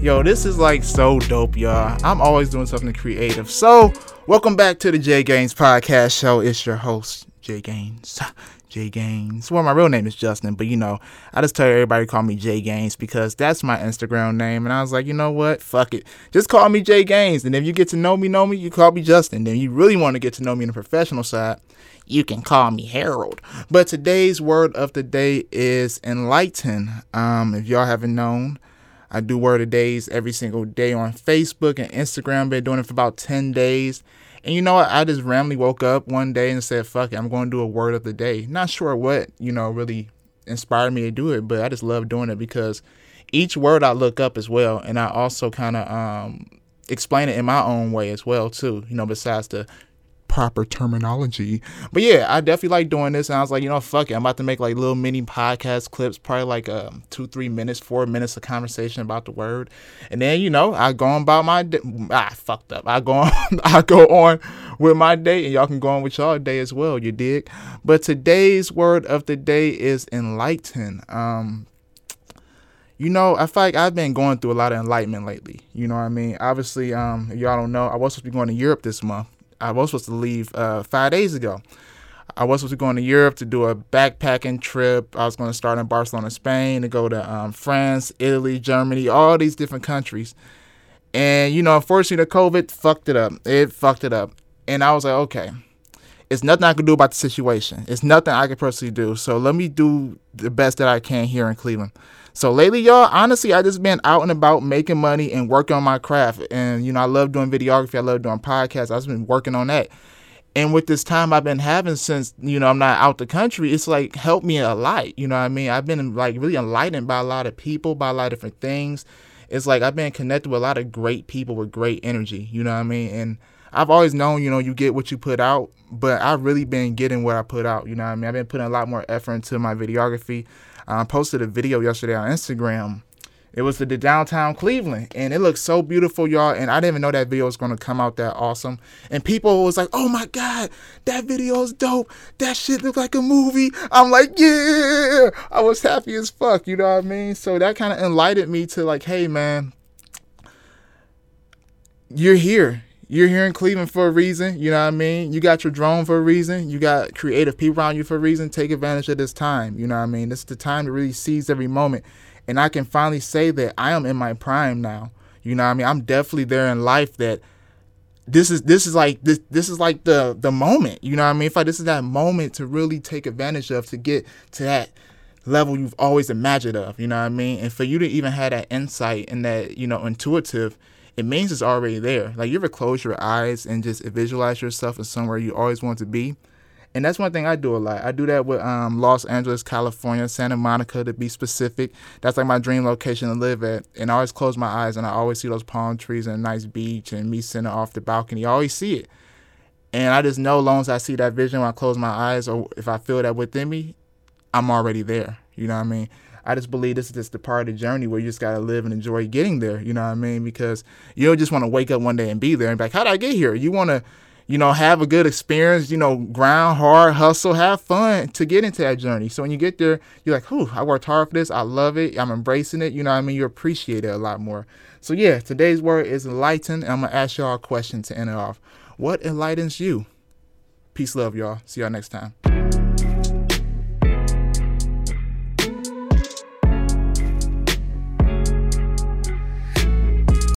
Yo, this is like so dope, y'all. I'm always doing something creative. So, welcome back to the Jay Gaines Podcast Show. It's your host, Jay Gaines. Jay Gaines. Well, my real name is Justin, but you know, I just tell everybody call me Jay Gaines because that's my Instagram name. And I was like, you know what? Fuck it. Just call me Jay Gaines. And if you get to know me, know me, you call me Justin. Then you really want to get to know me in the professional side, you can call me Harold. But today's word of the day is enlighten. Um, if y'all haven't known, I do word of days every single day on Facebook and Instagram. Been doing it for about 10 days. And you know what? I just randomly woke up one day and said, fuck it, I'm going to do a word of the day. Not sure what, you know, really inspired me to do it, but I just love doing it because each word I look up as well. And I also kind of um, explain it in my own way as well, too, you know, besides the proper terminology. But yeah, I definitely like doing this. And I was like, you know, fuck it. I'm about to make like little mini podcast clips, probably like um, two, three minutes, four minutes of conversation about the word. And then, you know, I go on about my day. Ah, fucked up. I go on, I go on with my day and y'all can go on with y'all day as well. You dig? But today's word of the day is enlighten. Um, you know, I feel like I've been going through a lot of enlightenment lately. You know what I mean? Obviously, um, y'all don't know, I was supposed to be going to Europe this month. I was supposed to leave uh, five days ago. I was supposed to go to Europe to do a backpacking trip. I was going to start in Barcelona, Spain, to go to um, France, Italy, Germany, all these different countries. And, you know, unfortunately, the COVID fucked it up. It fucked it up. And I was like, okay, it's nothing I can do about the situation. It's nothing I can personally do. So let me do the best that I can here in Cleveland. So lately, y'all, honestly, I just been out and about making money and working on my craft. And you know, I love doing videography. I love doing podcasts. I've been working on that. And with this time I've been having since you know I'm not out the country, it's like helped me a lot. You know what I mean? I've been like really enlightened by a lot of people, by a lot of different things. It's like I've been connected with a lot of great people with great energy. You know what I mean? And I've always known, you know, you get what you put out, but I've really been getting what I put out. You know what I mean? I've been putting a lot more effort into my videography. I posted a video yesterday on Instagram. It was the, the downtown Cleveland, and it looks so beautiful, y'all. And I didn't even know that video was gonna come out that awesome. And people was like, "Oh my god, that video is dope. That shit look like a movie." I'm like, "Yeah!" I was happy as fuck. You know what I mean? So that kind of enlightened me to like, "Hey, man, you're here you're here in Cleveland for a reason. You know what I mean? You got your drone for a reason. You got creative people around you for a reason. Take advantage of this time. You know what I mean? This is the time to really seize every moment. And I can finally say that I am in my prime now. You know what I mean? I'm definitely there in life that this is this is like this this is like the the moment. You know what I mean? If like this is that moment to really take advantage of to get to that level you've always imagined of. You know what I mean? And for you to even have that insight and that, you know, intuitive it means it's already there. Like you ever close your eyes and just visualize yourself in somewhere you always want to be. And that's one thing I do a lot. I do that with um, Los Angeles, California, Santa Monica to be specific. That's like my dream location to live at. And I always close my eyes and I always see those palm trees and a nice beach and me sitting off the balcony. I always see it. And I just know, as long as I see that vision when I close my eyes or if I feel that within me, I'm already there. You know what I mean? I just believe this is just the part of the journey where you just gotta live and enjoy getting there. You know what I mean? Because you don't just want to wake up one day and be there and be like, how did I get here? You want to, you know, have a good experience. You know, grind hard, hustle, have fun to get into that journey. So when you get there, you're like, whew, I worked hard for this. I love it. I'm embracing it. You know what I mean? You appreciate it a lot more. So yeah, today's word is enlighten. And I'm gonna ask y'all a question to end it off. What enlightens you? Peace, love, y'all. See y'all next time.